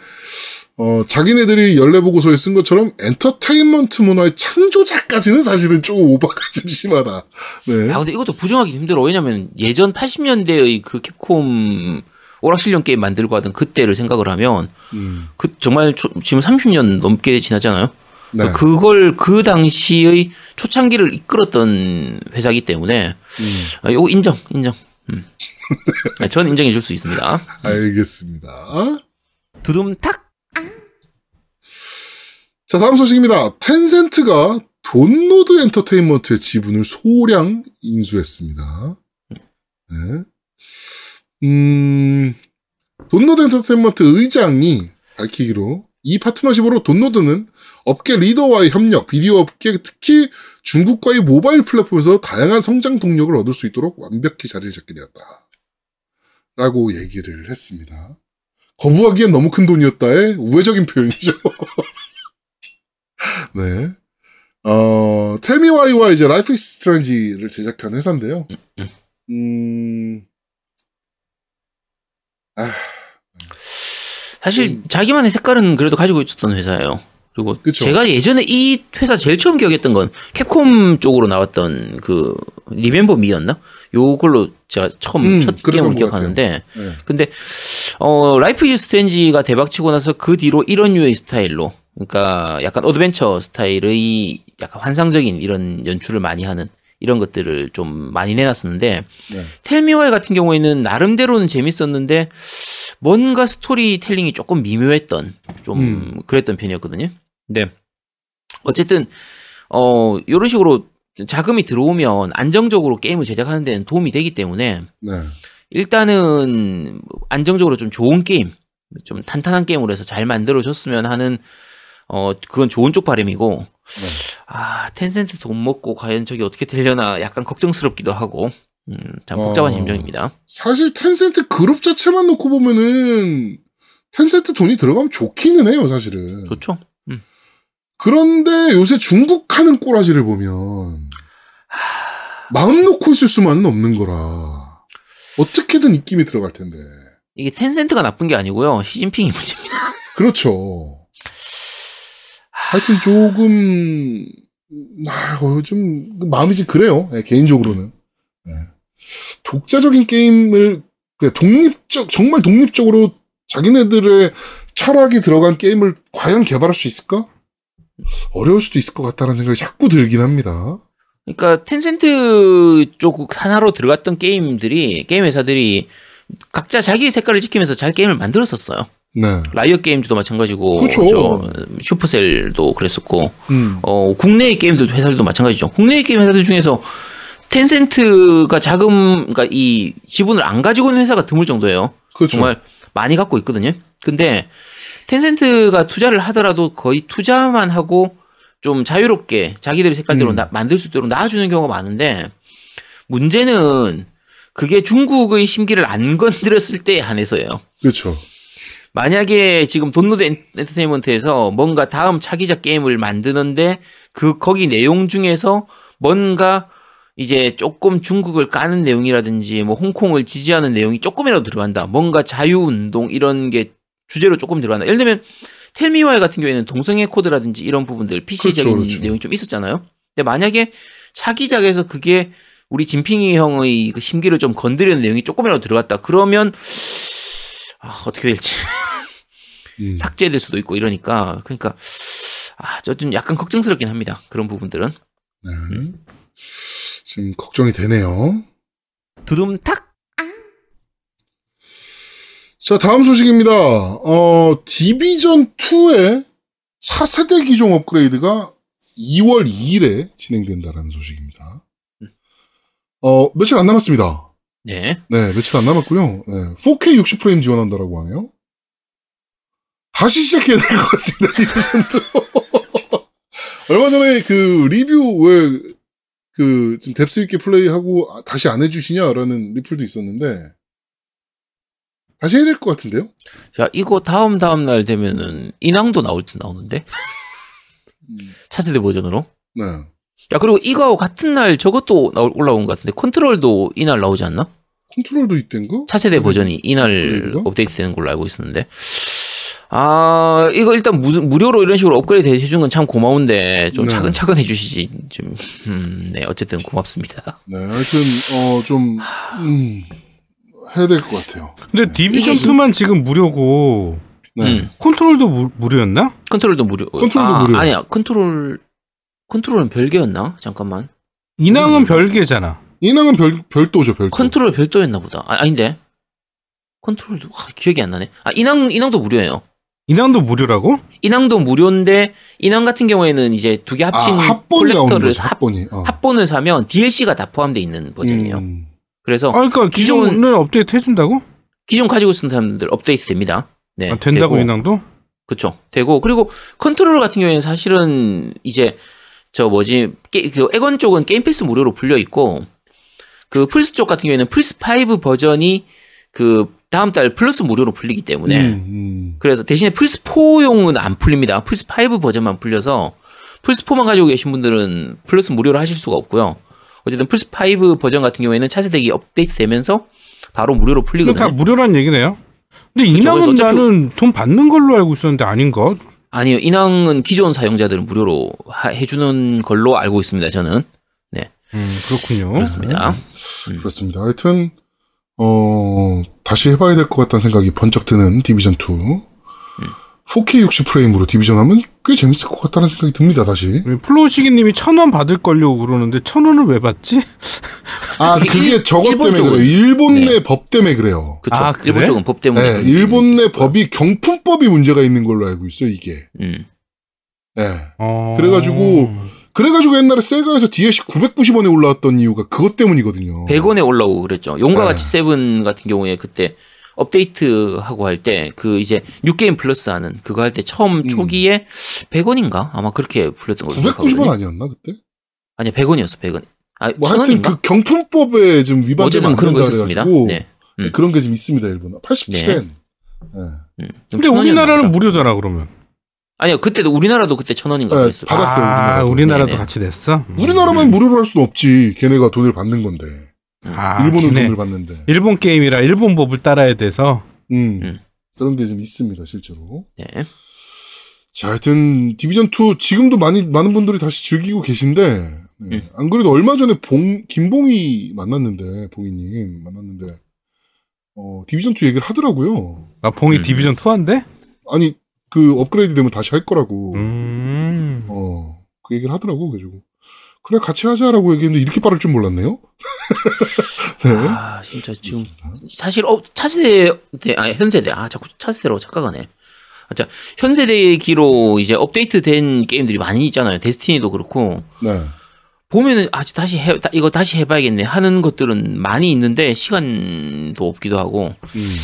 어, 자기네들이 연례보고서에 쓴 것처럼 엔터테인먼트 문화의 창조자까지는 사실은 조금 오바가 [laughs] 좀 심하다. 네. 아 근데 이것도 부정하기 힘들어. 왜냐면 예전 80년대의 그 캡콤 오락실용 게임 만들고 하던 그때를 생각을 하면 음. 그 정말 초- 지금 30년 넘게 지났잖아요. 네. 그걸 그 당시의 초창기를 이끌었던 회사기 때문에 음. 아, 이거 인정, 인정. 음. [laughs] 아, 전 인정해 줄 수 있습니다. 알겠습니다. 두둠탁. 자, 다음 소식입니다. 텐센트가 돈노드 엔터테인먼트의 지분을 소량 인수했습니다. 네. 음, 돈노드 엔터테인먼트 의장이 밝히기로 이 파트너십으로 돈노드는 업계 리더와의 협력, 비디오 업계 특히 중국과의 모바일 플랫폼에서 다양한 성장 동력을 얻을 수 있도록 완벽히 자리를 잡게 되었다. 라고 얘기를 했습니다. 거부하기엔 너무 큰 돈이었다의 우회적인 표현이죠. [laughs] 네. 어, Tell Me Why와 이제 Life is Strange를 제작한 회사인데요. 음, 아, 사실 자기만의 색깔은 그래도 가지고 있었던 회사예요. 그리고 그쵸. 제가 예전에 이 회사 제일 처음 기억했던 건 캡콤 쪽으로 나왔던 그 Remember Me였나? 요걸로 제가 처음 음, 첫 게임을 것 기억하는데 네. 근데 어 Life is Strange가 대박 치고 나서 그 뒤로 이런 류의 스타일로 그러니까 약간 어드벤처 스타일의 약간 환상적인 이런 연출을 많이 하는 이런 것들을 좀 많이 내놨었는데 네. Tell Me Why 같은 경우에는 나름대로는 재밌었는데 뭔가 스토리텔링이 조금 미묘했던 좀 음. 그랬던 편이었거든요. 근데 어쨌든 어 이런 식으로 자금이 들어오면 안정적으로 게임을 제작하는 데는 도움이 되기 때문에 네. 일단은 안정적으로 좀 좋은 게임, 좀 탄탄한 게임으로 해서 잘 만들어줬으면 하는 어 그건 좋은 쪽 바람이고 네. 아 텐센트 돈 먹고 과연 저기 어떻게 되려나 약간 걱정스럽기도 하고 음, 참 복잡한 어. 심정입니다. 사실 텐센트 그룹 자체만 놓고 보면은 텐센트 돈이 들어가면 좋기는 해요, 사실은. 좋죠? 그런데 요새 중국 하는 꼬라지를 보면 마음 놓고 있을 수만은 없는 거라. 어떻게든 입김이 들어갈 텐데. 이게 텐센트가 나쁜 게 아니고요 시진핑이 문제입니다. 그렇죠. 하여튼 조금 아, 어, 좀 마음이 좀 그래요. 네, 개인적으로는. 네. 독자적인 게임을 그냥 독립적 정말 독립적으로 자기네들의 철학이 들어간 게임을 과연 개발할 수 있을까? 어려울 수도 있을 것 같다는 생각이 자꾸 들긴 합니다. 그러니까 텐센트 쪽 산하로 들어갔던 게임들이 게임 회사들이 각자 자기 색깔을 지키면서 잘 게임을 만들었었어요. 네. 라이엇 게임즈도 마찬가지고. 저, 슈퍼셀도 그랬었고, 음. 어, 국내의 게임들 회사들도 마찬가지죠. 국내의 게임 회사들 중에서 텐센트가 자금, 그러니까 이 지분을 안 가지고 있는 회사가 드물 정도예요. 그렇죠. 정말 많이 갖고 있거든요. 근데 텐센트가 투자를 하더라도 거의 투자만 하고 좀 자유롭게 자기들의 색깔대로 음. 나- 만들 수 있도록 놔주는 경우가 많은데 문제는 그게 중국의 심기를 안 건드렸을 때에 한해서예요. 그렇죠. 만약에 지금 돈노드 엔- 엔터테인먼트에서 뭔가 다음 차기작 게임을 만드는데 그 거기 내용 중에서 뭔가 이제 조금 중국을 까는 내용이라든지 뭐 홍콩을 지지하는 내용이 조금이라도 들어간다. 뭔가 자유운동 이런 게 주제로 조금 들어간다. 예를 들면 텔미와이 같은 경우에는 동성애 코드라든지 이런 부분들 PC적인 그렇죠, 그렇죠. 내용이 좀 있었잖아요. 근데 만약에 차기작에서 그게 우리 진핑이 형의 그 심기를 좀 건드리는 내용이 조금이라도 들어갔다. 그러면 아, 어떻게 될지 [laughs] 음. 삭제될 수도 있고 이러니까 그러니까 아, 저 좀 약간 걱정스럽긴 합니다. 그런 부분들은 네. 지금 걱정이 되네요. 두둠탁 자, 다음 소식입니다. 어, 디비전 2의 차세대 기종 업그레이드가 2월 2일에 진행된다라는 소식입니다. 어, 며칠 안 남았습니다. 네. 네, 며칠 안 남았고요. 네, 4K 60프레임 지원한다라고 하네요. 다시 시작해야 될 것 같습니다, 디비전2. [laughs] 얼마 전에 그 리뷰 왜, 그, 좀 depth 있게 플레이하고 아, 다시 안 해주시냐라는 리플도 있었는데, 다시 해야 될 것 같은데요? 자, 이거 다음 다음 날 되면은 인왕도 나올 때 나오는데 차세대 버전으로. 네. 야 그리고 이거하고 같은 날 저것도 올라온 것 같은데 컨트롤도 이날 나오지 않나? 컨트롤도 있댄가? 차세대 버전이 이날? 업데이트되는 걸로 알고 있었는데. 아 이거 일단 무, 무료로 이런 식으로 업그레이드 해준 건 참 고마운데 좀 네. 차근차근 해주시지 좀. 음, 네 어쨌든 고맙습니다. 네, 하여튼, 어, 좀, 음, 해야 될 것 같아요. 근데 디비전 이게 2만 지금 무료고 네. 음. 컨트롤도 무, 무료였나? 컨트롤도 무료. 컨트롤도 아, 무료. 아니야 컨트롤 컨트롤은 별개였나? 잠깐만. 인왕은 음. 별개잖아. 인왕은 별, 별도죠, 별도. 컨트롤 별도였나 보다. 아, 아닌데. 컨트롤도 아, 기억이 안 나네. 아, 인왕 인왕도 무료예요. 인왕도 무료라고? 인왕도 무료인데 인왕 같은 경우에는 이제 두개 아, 합친 합본이 나오는 콜렉터를 거죠, 합, 합본이. 어. 합본을 사면 DLC가 다 포함되어 있는 버전이에요. 음. 그래서 아, 그러니까 기존- 기존을 업데이트 해준다고? 기존 가지고 있는 사람들 업데이트 됩니다. 네. 아, 된다고 되고, 인왕도? 그쵸. 되고 그리고 컨트롤 같은 경우에는 사실은 이제 저 뭐지 게, 그 엑박 쪽은 게임 패스 무료로 풀려 있고 그 플스 쪽 같은 경우에는 플스 5 버전이 그 다음 달 플러스 무료로 풀리기 때문에 음, 음. 그래서 대신에 플스 4용은 안 풀립니다. 플스 5 버전만 풀려서 플스 4만 가지고 계신 분들은 플러스 무료로 하실 수가 없고요. 어쨌든 플스 5 버전 같은 경우에는 차세대기 업데이트 되면서 바로 무료로 이거 다 풀리거든요. 무료란 얘기네요. 근데 어차피- 나는 돈 받는 걸로 알고 있었는데 아닌가? 아니요, 인왕은 기존 사용자들은 무료로 하- 해주는 걸로 알고 있습니다. 저는 음, 그렇군요. 그렇습니다. 그렇습니다. 하여튼, 어, 다시 해봐야 될 것 같다는 생각이 번쩍 드는 디비전2. 4K 60 프레임으로 디비전 하면 꽤 재밌을 것 같다는 생각이 듭니다, 다시. 플로우시기님이 천 원 받을 걸요 그러는데 천 원을 왜 받지? 아, 그게 저것 일본 때문에 쪽은- 그래요. 일본 네. 내법 때문에 그래요. 그쵸. 아, 일본 그래? 쪽은 법 때문에. 네, 일본 내 법이 경품법이 문제가 있는 걸로 알고 있어요, 이게. 음. 네. 어... 그래가지고 그래가지고 옛날에 세가에서 DLC 990원에 올라왔던 이유가 그것 때문이거든요. 100원에 올라오고 그랬죠. 용과 네. 같이 세븐 같은 경우에 그때 업데이트 하고 할 때 그 이제 뉴게임 플러스 하는 그거 할 때 처음 음. 초기에 100원인가 아마 그렇게 불렸던 걸로 990원 기억하거든요. 아니었나 그때? 아니야 100원이었어 100원. 아 뭐 하여튼 1000원인가? 그 경품법에 좀 위반되면 그런 거 있었습니다. 그래가지고 네. 음. 그런 게 좀 있습니다 일본. 87엔. 네. 음. 근데 우리나라는 무료잖아 그러면. 아니요 그때도 우리나라도 그때 천 원인가 네, 그랬어요. 받았어요, 아, 우리나라도. 우리나라도 네네. 같이 냈어. 음. 우리나라만 무료로 할 수는 없지. 걔네가 돈을 받는 건데. 아, 일본은 걔네 돈을 받는데. 일본 게임이라 일본 법을 따라야 돼서. 음. 음. 그런 게 좀 있습니다 실제로. 네. 자, 하여튼 디비전 2 지금도 많이 많은 분들이 다시 즐기고 계신데 네. 음. 안 그래도 얼마 전에 봉 김봉이 만났는데 봉이님 만났는데 어 디비전 2 얘기를 하더라고요. 아 봉이 음. 디비전 2한데? 아니 그 업그레이드 되면 다시 할 거라고 음. 어그 얘기를 하더라고 그래가지고 그래 같이 하자라고 얘기했는데 이렇게 빠를 줄 몰랐네요. [laughs] 네. 아 진짜 지금 그렇습니다. 사실 어 차세대 아 현세대 아 자꾸 차세대로 착각하네. 아, 자 현세대기로 이제 업데이트된 게임들이 많이 있잖아요. 데스티니도 그렇고 네. 보면은 아 다시 해 다- 이거 다시 해봐야겠네 하는 것들은 많이 있는데 시간도 없기도 하고 음.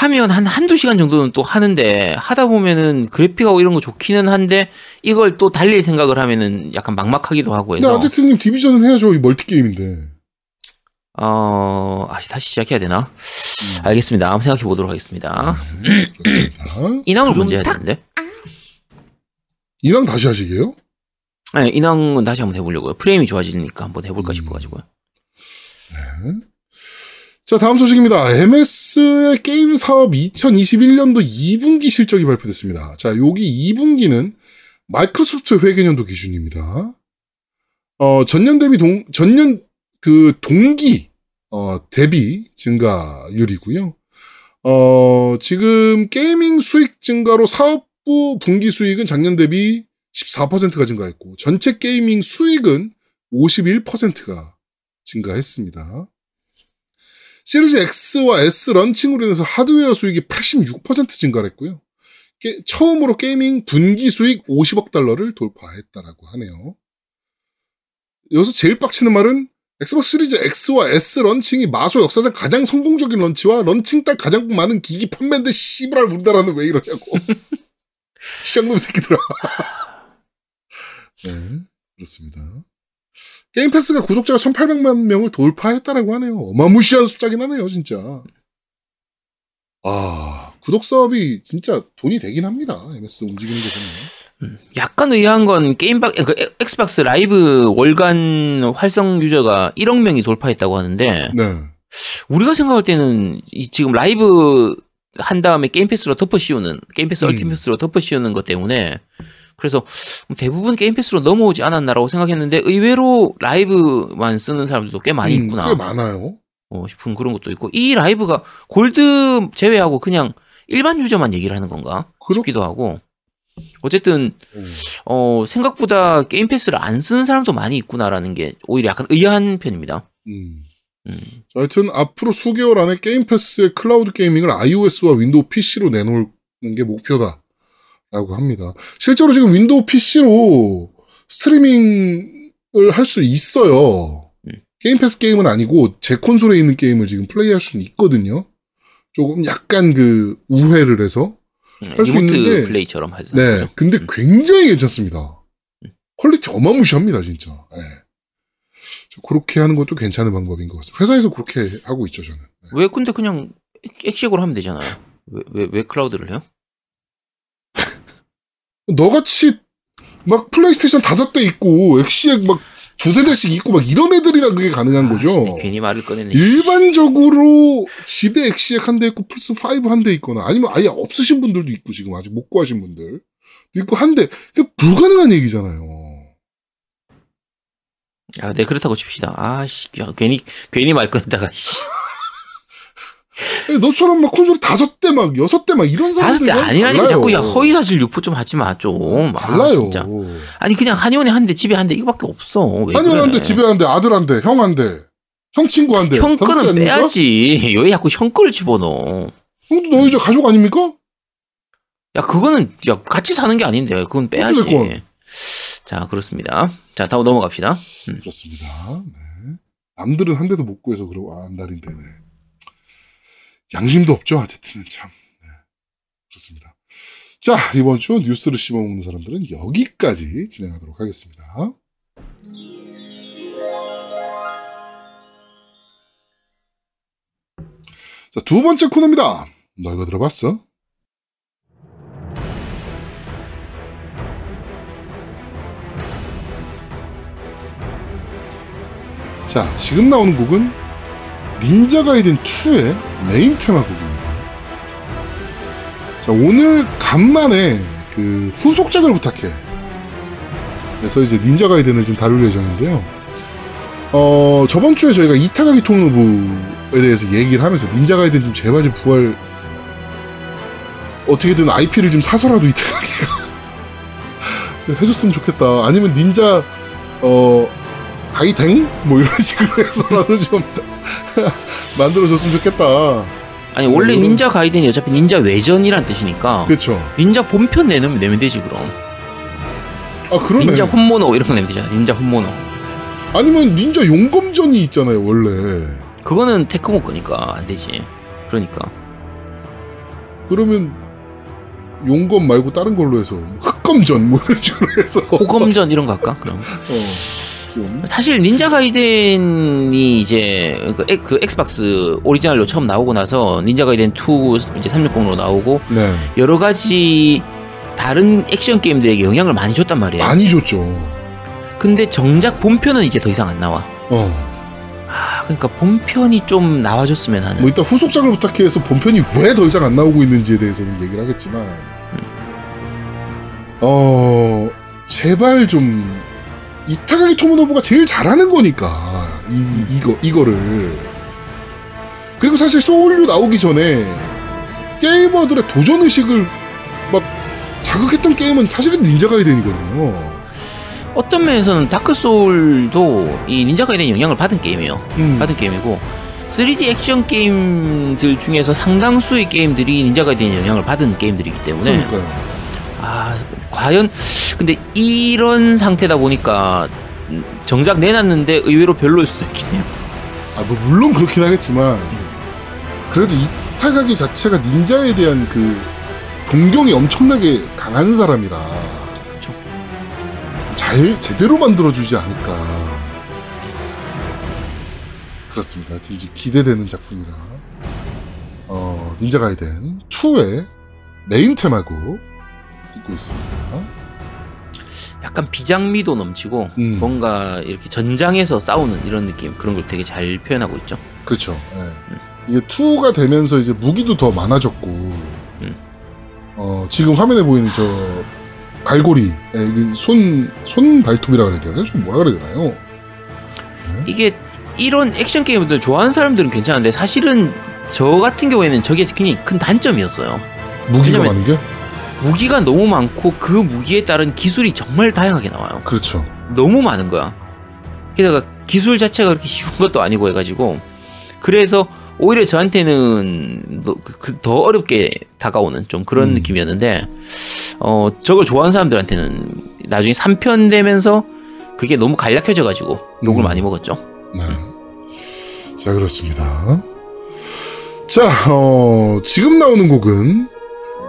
하면 한 한두 시간 정도는 또 하는데 하다 보면은 그래픽하고 이런 거 좋기는 한데 이걸 또 달릴 생각을 하면은 약간 막막하기도 하고 근데 해서 아제트님 디비전은 해야죠. 이 멀티 게임인데. 어 아, 다시 시작해야 되나? 알겠습니다. 한번 생각해 보도록 하겠습니다. 그렇습니다. 인왕을 먼저 해야 되는데. 인왕 다시 하시게요? 아니, 인왕은 다시 한번 해보려고요. 프레임이 좋아지니까 한번 해볼까 싶어가지고요. 자, 다음 소식입니다. MS의 게임 사업 2021년도 2분기 실적이 발표됐습니다. 자, 여기 2분기는 마이크로소프트 회계년도 기준입니다. 어, 전년 대비 동, 전년 그 동기, 어, 대비 증가율이고요. 어, 지금 gaming 수익 증가로 사업부 분기 수익은 작년 대비 14%가 증가했고, 전체 gaming 수익은 51%가 증가했습니다. 시리즈 X와 S launching으로 인해서 하드웨어 수익이 86% 증가했고요. 게- 처음으로 gaming 분기 수익 50억 달러를 돌파했다라고 하네요. 여기서 제일 빡치는 말은 엑스박스 시리즈 X와 S 런칭이 마소 역사상 가장 성공적인 launch와 launching 때 가장 많은 기기 판매인데 씨발 우리나라는 왜 이러냐고. [laughs] 시장놈 새끼들아. [laughs] 네, 그렇습니다. 게임 패스가 구독자가 1,800만 명을 돌파했다라고 하네요. 어마무시한 숫자긴 하네요, 진짜. 아, 구독 사업이 진짜 돈이 되긴 합니다. MS 움직이는 거 보면. 약간 의아한 건 게임박 그 엑스박스 라이브 월간 활성 유저가 1억 명이 돌파했다고 하는데 네. 우리가 생각할 때는 이 지금 라이브 한 다음에 게임 패스로 덮어 씌우는 게임 패스 음. 얼티밋으로 덮어 씌우는 것 때문에 그래서 대부분 게임 패스로 넘어오지 않았나라고 생각했는데 의외로 라이브만 쓰는 사람들도 꽤 많이 음, 있구나 꽤 많아요. 어, 싶은 그런 것도 있고 이 라이브가 골드 제외하고 그냥 일반 유저만 얘기를 하는 건가 그렇- 싶기도 하고 어쨌든 음. 어, 생각보다 게임 패스를 안 쓰는 사람도 많이 있구나라는 게 오히려 약간 의아한 편입니다. 음. 음. 자, 하여튼 앞으로 수개월 안에 게임 패스의 클라우드 gaming을 iOS와 윈도우 PC로 내놓는 게 목표다 라고 합니다. 실제로 지금 윈도우 PC로 스트리밍을 할 수 있어요. 음. 게임 패스 게임은 아니고 제 콘솔에 있는 게임을 지금 플레이할 수는 있거든요. 조금 약간 그 우회를 해서 할수 음, remote 있는데, play처럼 하죠. 네. 근데 굉장히 괜찮습니다. 퀄리티 어마무시합니다, 진짜. 네. 저 그렇게 하는 것도 괜찮은 방법인 것 같습니다. 회사에서 그렇게 하고 있죠, 저는. 네. 왜 근데 그냥 엑시엑으로 하면 되잖아요. 왜, 왜, 왜 클라우드를 해요? 너같이 막 플레이스테이션 다섯 대 있고, 엑시엑 막 두세 대씩 있고, 막 이런 애들이나 그게 가능한 아, 거죠. 괜히 말을 꺼내네. 일반적으로 집에 엑시엑 한대 있고, 플스 5 한 대 있거나, 아니면 아예 없으신 분들도 있고, 지금 아직 못 구하신 분들. 있고 한 대, 그게 불가능한 얘기잖아요. 아, 네, 그렇다고 칩시다. 아, 씨. 야, 괜히, 괜히 말 씨. 너처럼 막 콘솔 다섯 대 막 여섯 대 막 이런 다섯 사람들 대 아니라니까 자꾸 야, 허위 사실 유포 좀 하지 마, 좀. 아, 달라요. 진짜. 아니, 그냥 한의원에 한 대, 집에 한 대, 이거밖에 없어. 왜 한이 그래? 한 대, 집에 한 대, 아들 한 대, 형 한 대, 형 친구 한 대. 형 다섯 대 거는? 빼야지. [laughs] 왜 자꾸 형 거를 집어넣어? 형도 너희 저 가족 아닙니까? 야, 그거는, 야, 같이 사는 게 아닌데. 그건 빼야지. 어찌됐건. 자, 그렇습니다. 자, 다음 넘어갑시다. 그렇습니다. 네. 남들은 한 대도 못 구해서 그러고 아, 안달인데, 네. 양심도 없죠, 아제트는 참. 네. 그렇습니다. 자, 이번 주 뉴스를 씹어먹는 사람들은 여기까지 진행하도록 하겠습니다. 자, 두 번째 코너입니다. 너 이거 들어봤어? 자, 지금 나오는 곡은 닌자 가이덴 2의 메인 테마 곡입니다. 자, 오늘 간만에 그 후속작을 부탁해. 그래서 이제 닌자 가이덴을 좀 다룰 예정인데요. 어, 저번 주에 저희가 이타가기 통노부에 대해서 얘기를 하면서 닌자 가이덴 좀 제발 좀 부활 어떻게든 IP를 좀 사서라도 이타가기가 좀 [laughs] 해줬으면 좋겠다. 아니면 닌자 어 가이댕 뭐 이런 [laughs] 식으로 해서라도 좀 [laughs] 만들어줬으면 좋겠다. 아니, 원래 이거는- 닌자 가이덴이 어차피 닌자 외전이란 뜻이니까. 그렇죠. 닌자 본편 내놓으면 내면 되지, 그럼. 아 그러네. 닌자 혼모노 이런 거 내면 되잖아. 닌자 혼모노. 아니면 닌자 용검전이 있잖아요 원래. 그거는 테크모 거니까 안 되지. 그러니까. 그러면 용검 말고 다른 걸로 해서 흑검전 뭐 이런 식으로 해서 호검전 이런 거 할까? 그럼. 어, 좀 사실 닌자 가이덴이 이제 그, 엑- 그 엑스박스 오리지널로 처음 나오고 나서 닌자 가이덴 2 이제 360로 나오고 네. 여러 가지 다른 액션 게임들에게 영향을 많이 줬단 말이에요. 많이 줬죠. 근데 정작 본편은 이제 더 이상 안 나와. 어. 아, 그러니까 본편이 좀 나와줬으면 하는. 뭐 이따 후속작을 부탁해서 본편이 왜 더 이상 안 나오고 있는지에 대해서는 얘기를 하겠지만 어 제발 좀 이타가키 토모노부가 제일 잘하는 거니까 이 이거 이거를 그리고 사실 소울류 나오기 전에 게이머들의 도전 의식을 막 자극했던 게임은 사실은 닌자 가이덴이거든요. 어떤 면에서는 다크 소울도 이 닌자 가이덴 영향을 받은 게임이에요. 음. 받은 게임이고 3D 액션 게임들 중에서 상당수의 게임들이 닌자 가이덴 영향을 받은 게임들이기 때문에 그러니까요. 아 과연 근데 이런 상태다 보니까 정작 내놨는데 의외로 별로일 수도 있겠네요. 아, 뭐 물론 그렇긴 하겠지만 그래도 이 타가기 자체가 닌자에 대한 그 동경이 엄청나게 강한 사람이라. 잘 제대로 만들어주지 않을까 그렇습니다. 이제 기대되는 작품이라 어 닌자 가이덴 2의 메인 테마고 듣고 있습니다. 약간 비장미도 넘치고 음. 뭔가 이렇게 전장에서 싸우는 이런 느낌 그런 걸 되게 잘 표현하고 있죠. 그렇죠. 예. 이게 2가 되면서 이제 무기도 더 많아졌고, 음. 어, 지금 화면에 보이는 저, 갈고리, 예, 손, 손 발톱이라 그래야 되나요? 좀 뭐라 그래야 되나요? 이게 이런 액션 게임들 좋아하는 사람들은 괜찮은데 사실은 저 같은 경우에는 저게 굉장히 큰 단점이었어요. 무기가 많은 게? 무기가 너무 많고 그 무기에 따른 기술이 정말 다양하게 나와요. 그렇죠. 너무 많은 거야. 게다가 기술 자체가 그렇게 쉬운 것도 아니고 해가지고 그래서 오히려 저한테는 더- 그- 더 어렵게 다가오는 좀 그런 음. 느낌이었는데 어 저걸 좋아하는 사람들한테는 나중에 3편 되면서 그게 너무 간략해져 가지고 욕을 음. 많이 먹었죠. 네. 자, 그렇습니다. 자, 어, 지금 나오는 곡은,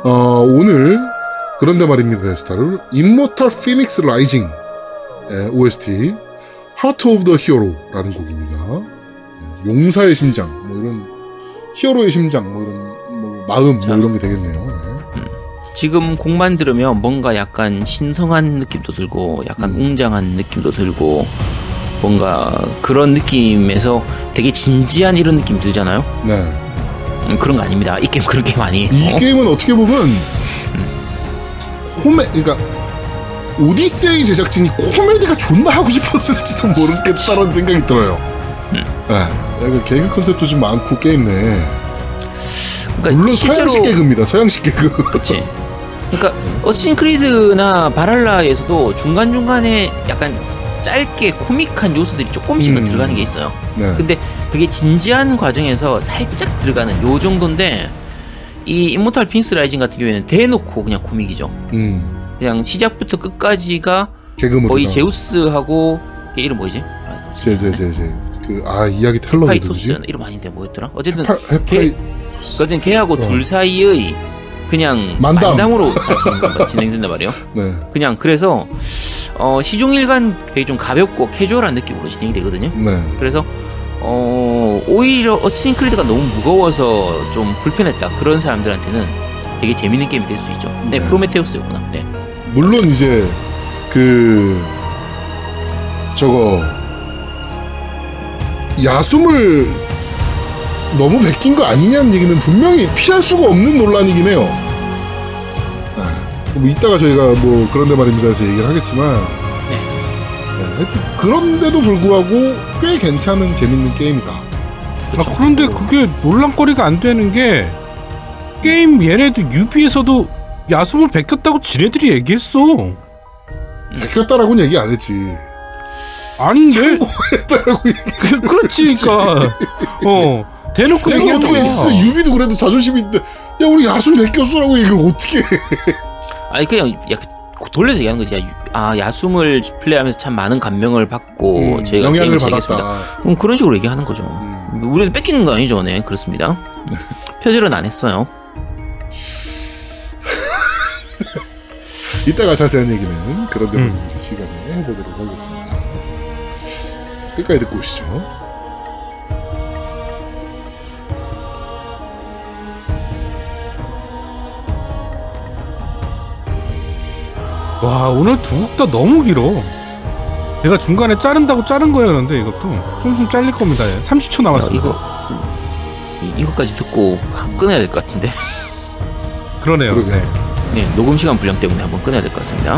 어, 오늘, 그런데 말입니다, 데스타를, Immortal Phoenix Rising, 의 OST, Heart of the Hero라는 곡입니다. 예, 용사의 심장, 뭐 이런, 히어로의 심장, 뭐 이런, 뭐, 마음, 뭐 자. 이런 게 되겠네요. 네. 지금 곡만 들으면 뭔가 약간 신성한 느낌도 들고 약간 음. 웅장한 느낌도 들고 뭔가 그런 느낌에서 되게 진지한 이런 느낌 들잖아요. 네. 음, 그런 거 아닙니다. 이 게임 그런 게임 아니에요. 이 게임은 어떻게 보면 코메 그러니까 오디세이 제작진이 코미디가 존나 하고 싶었을지도 모르겠다라는 생각이 들어요. 음. 네, 약간 개그 컨셉도 좀 많고 게임 내. 그러니까 물론 실제로- 서양식 개그입니다. 서양식 개그. 그치. [laughs] 그러니까 어쌔신 크리드나 발할라에서도 중간 중간에 약간 짧게 코믹한 요소들이 조금씩은 음. 들어가는 게 있어요. 네. 근데 그게 진지한 과정에서 살짝 들어가는 요 정도인데 이 임모탈 피닉스 라이징 같은 경우에는 대놓고 그냥 코믹이죠. 음. 그냥 시작부터 끝까지가. 거의 제우스하고 걔 이름 뭐지? 아. 제제제제 그 아 이야기 텔러 누구지? 이름 아닌데 뭐였더라? 어쨌든 헤파 헤파이 그거는 걔하고 어. 둘 사이의 그냥 만담. 진행- 진행된단 말이에요. [laughs] 네. 그냥 그래서 어, 시종일관 되게 좀 가볍고 캐주얼한 느낌으로 진행이 되거든요. 네. 그래서 어, 오히려 어쌔신 크리드가 너무 무거워서 좀 불편했다 그런 사람들한테는 되게 재밌는 게임이 될 수 있죠. 네, 네. 프로메테우스였구나. 네. 물론 이제 그 저거 야숨을 너무 베낀 거 아니냐는 얘기는 분명히 피할 수가 없는 논란이긴 해요. 아, 뭐 이따가 저희가 뭐 그런데 말입니다에서 얘기를 하겠지만 하여튼 그런데도 불구하고 꽤 괜찮은 재밌는 게임이다. 아, 그런데 그게 논란거리가 안 되는 게 게임 얘네들 유비에서도 야숨을 베꼈다고 지네들이 얘기했어. 베꼈다라고는 얘기 안 했지. 아닌데? 참고했다라고 얘기. 그, 그렇지, 그니까. [laughs] 어. 대놓고 내가 얘기하는 어떻게 거야. 있어? 유비도 그래도 자존심이 있는데 야 우리 야숨 베꼈어라고 얘기를 어떻게 해? 아니 그냥 약간 돌려서 얘기하는 거지. 아 야숨을 플레이하면서 참 많은 감명을 받고 음, 저희가 영향을. 받았다. 음, 그런 식으로 얘기하는 거죠. 음. 우리도 베끼는 거 아니죠, 네 그렇습니다. 표절은 안 했어요. [laughs] 이따가 자세한 얘기는 그런데 음. 시간에 해보도록 하겠습니다. 끝까지 듣고 오시죠. 와, 오늘 두 곡 다 너무 길어. 내가 중간에 자른다고 자른 거예요, 그런데 이것도 좀 있으면 잘릴 겁니다. 30초 야, 남았습니다. 이거 이, 이거까지 듣고 끊어야 될 것 같은데. 그러네요. 네. 네, 녹음 시간 분량 때문에 한번 끊어야 될 것 같습니다.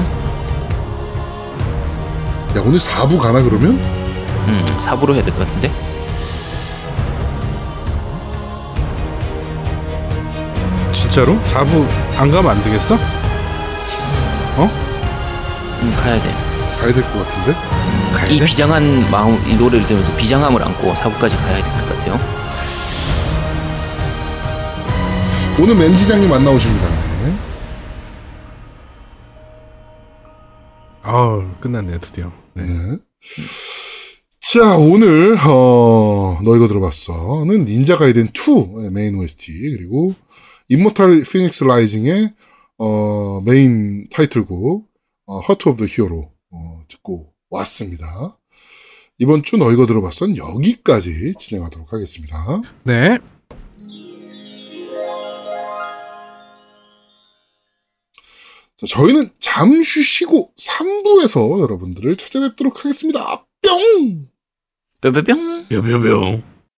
야 오늘 4부 가나 그러면? 음, 4부로 해야 될 것 같은데. 진짜로? 4부 안 가면 안 되겠어? 음, 가야 돼. 가야 될 것 같은데? 가야 이 돼? 비장한 마음, 이 노래를 들으면서 비장함을 안고 4부까지 가야 될 것 같아요. 오늘 맨지장님 안 나오십니다. 네. 아 끝났네요, 드디어. 네. 네. 자, 오늘, 어, 너 이거 들어봤어.는 닌자 가이덴 2의 메인 OST, 그리고 임모탈 피닉스 라이징의, 어, 메인 타이틀곡, 어, Heart of the Hero, 어, 듣고 왔습니다. 이번 주너 이거 들어봤선 여기까지 진행하도록 하겠습니다. 네. 자, 저희는 잠시 쉬고 3부에서 여러분들을 찾아뵙도록 하겠습니다. 뿅! 뿅뿅뿅. 뼈뼈뼈.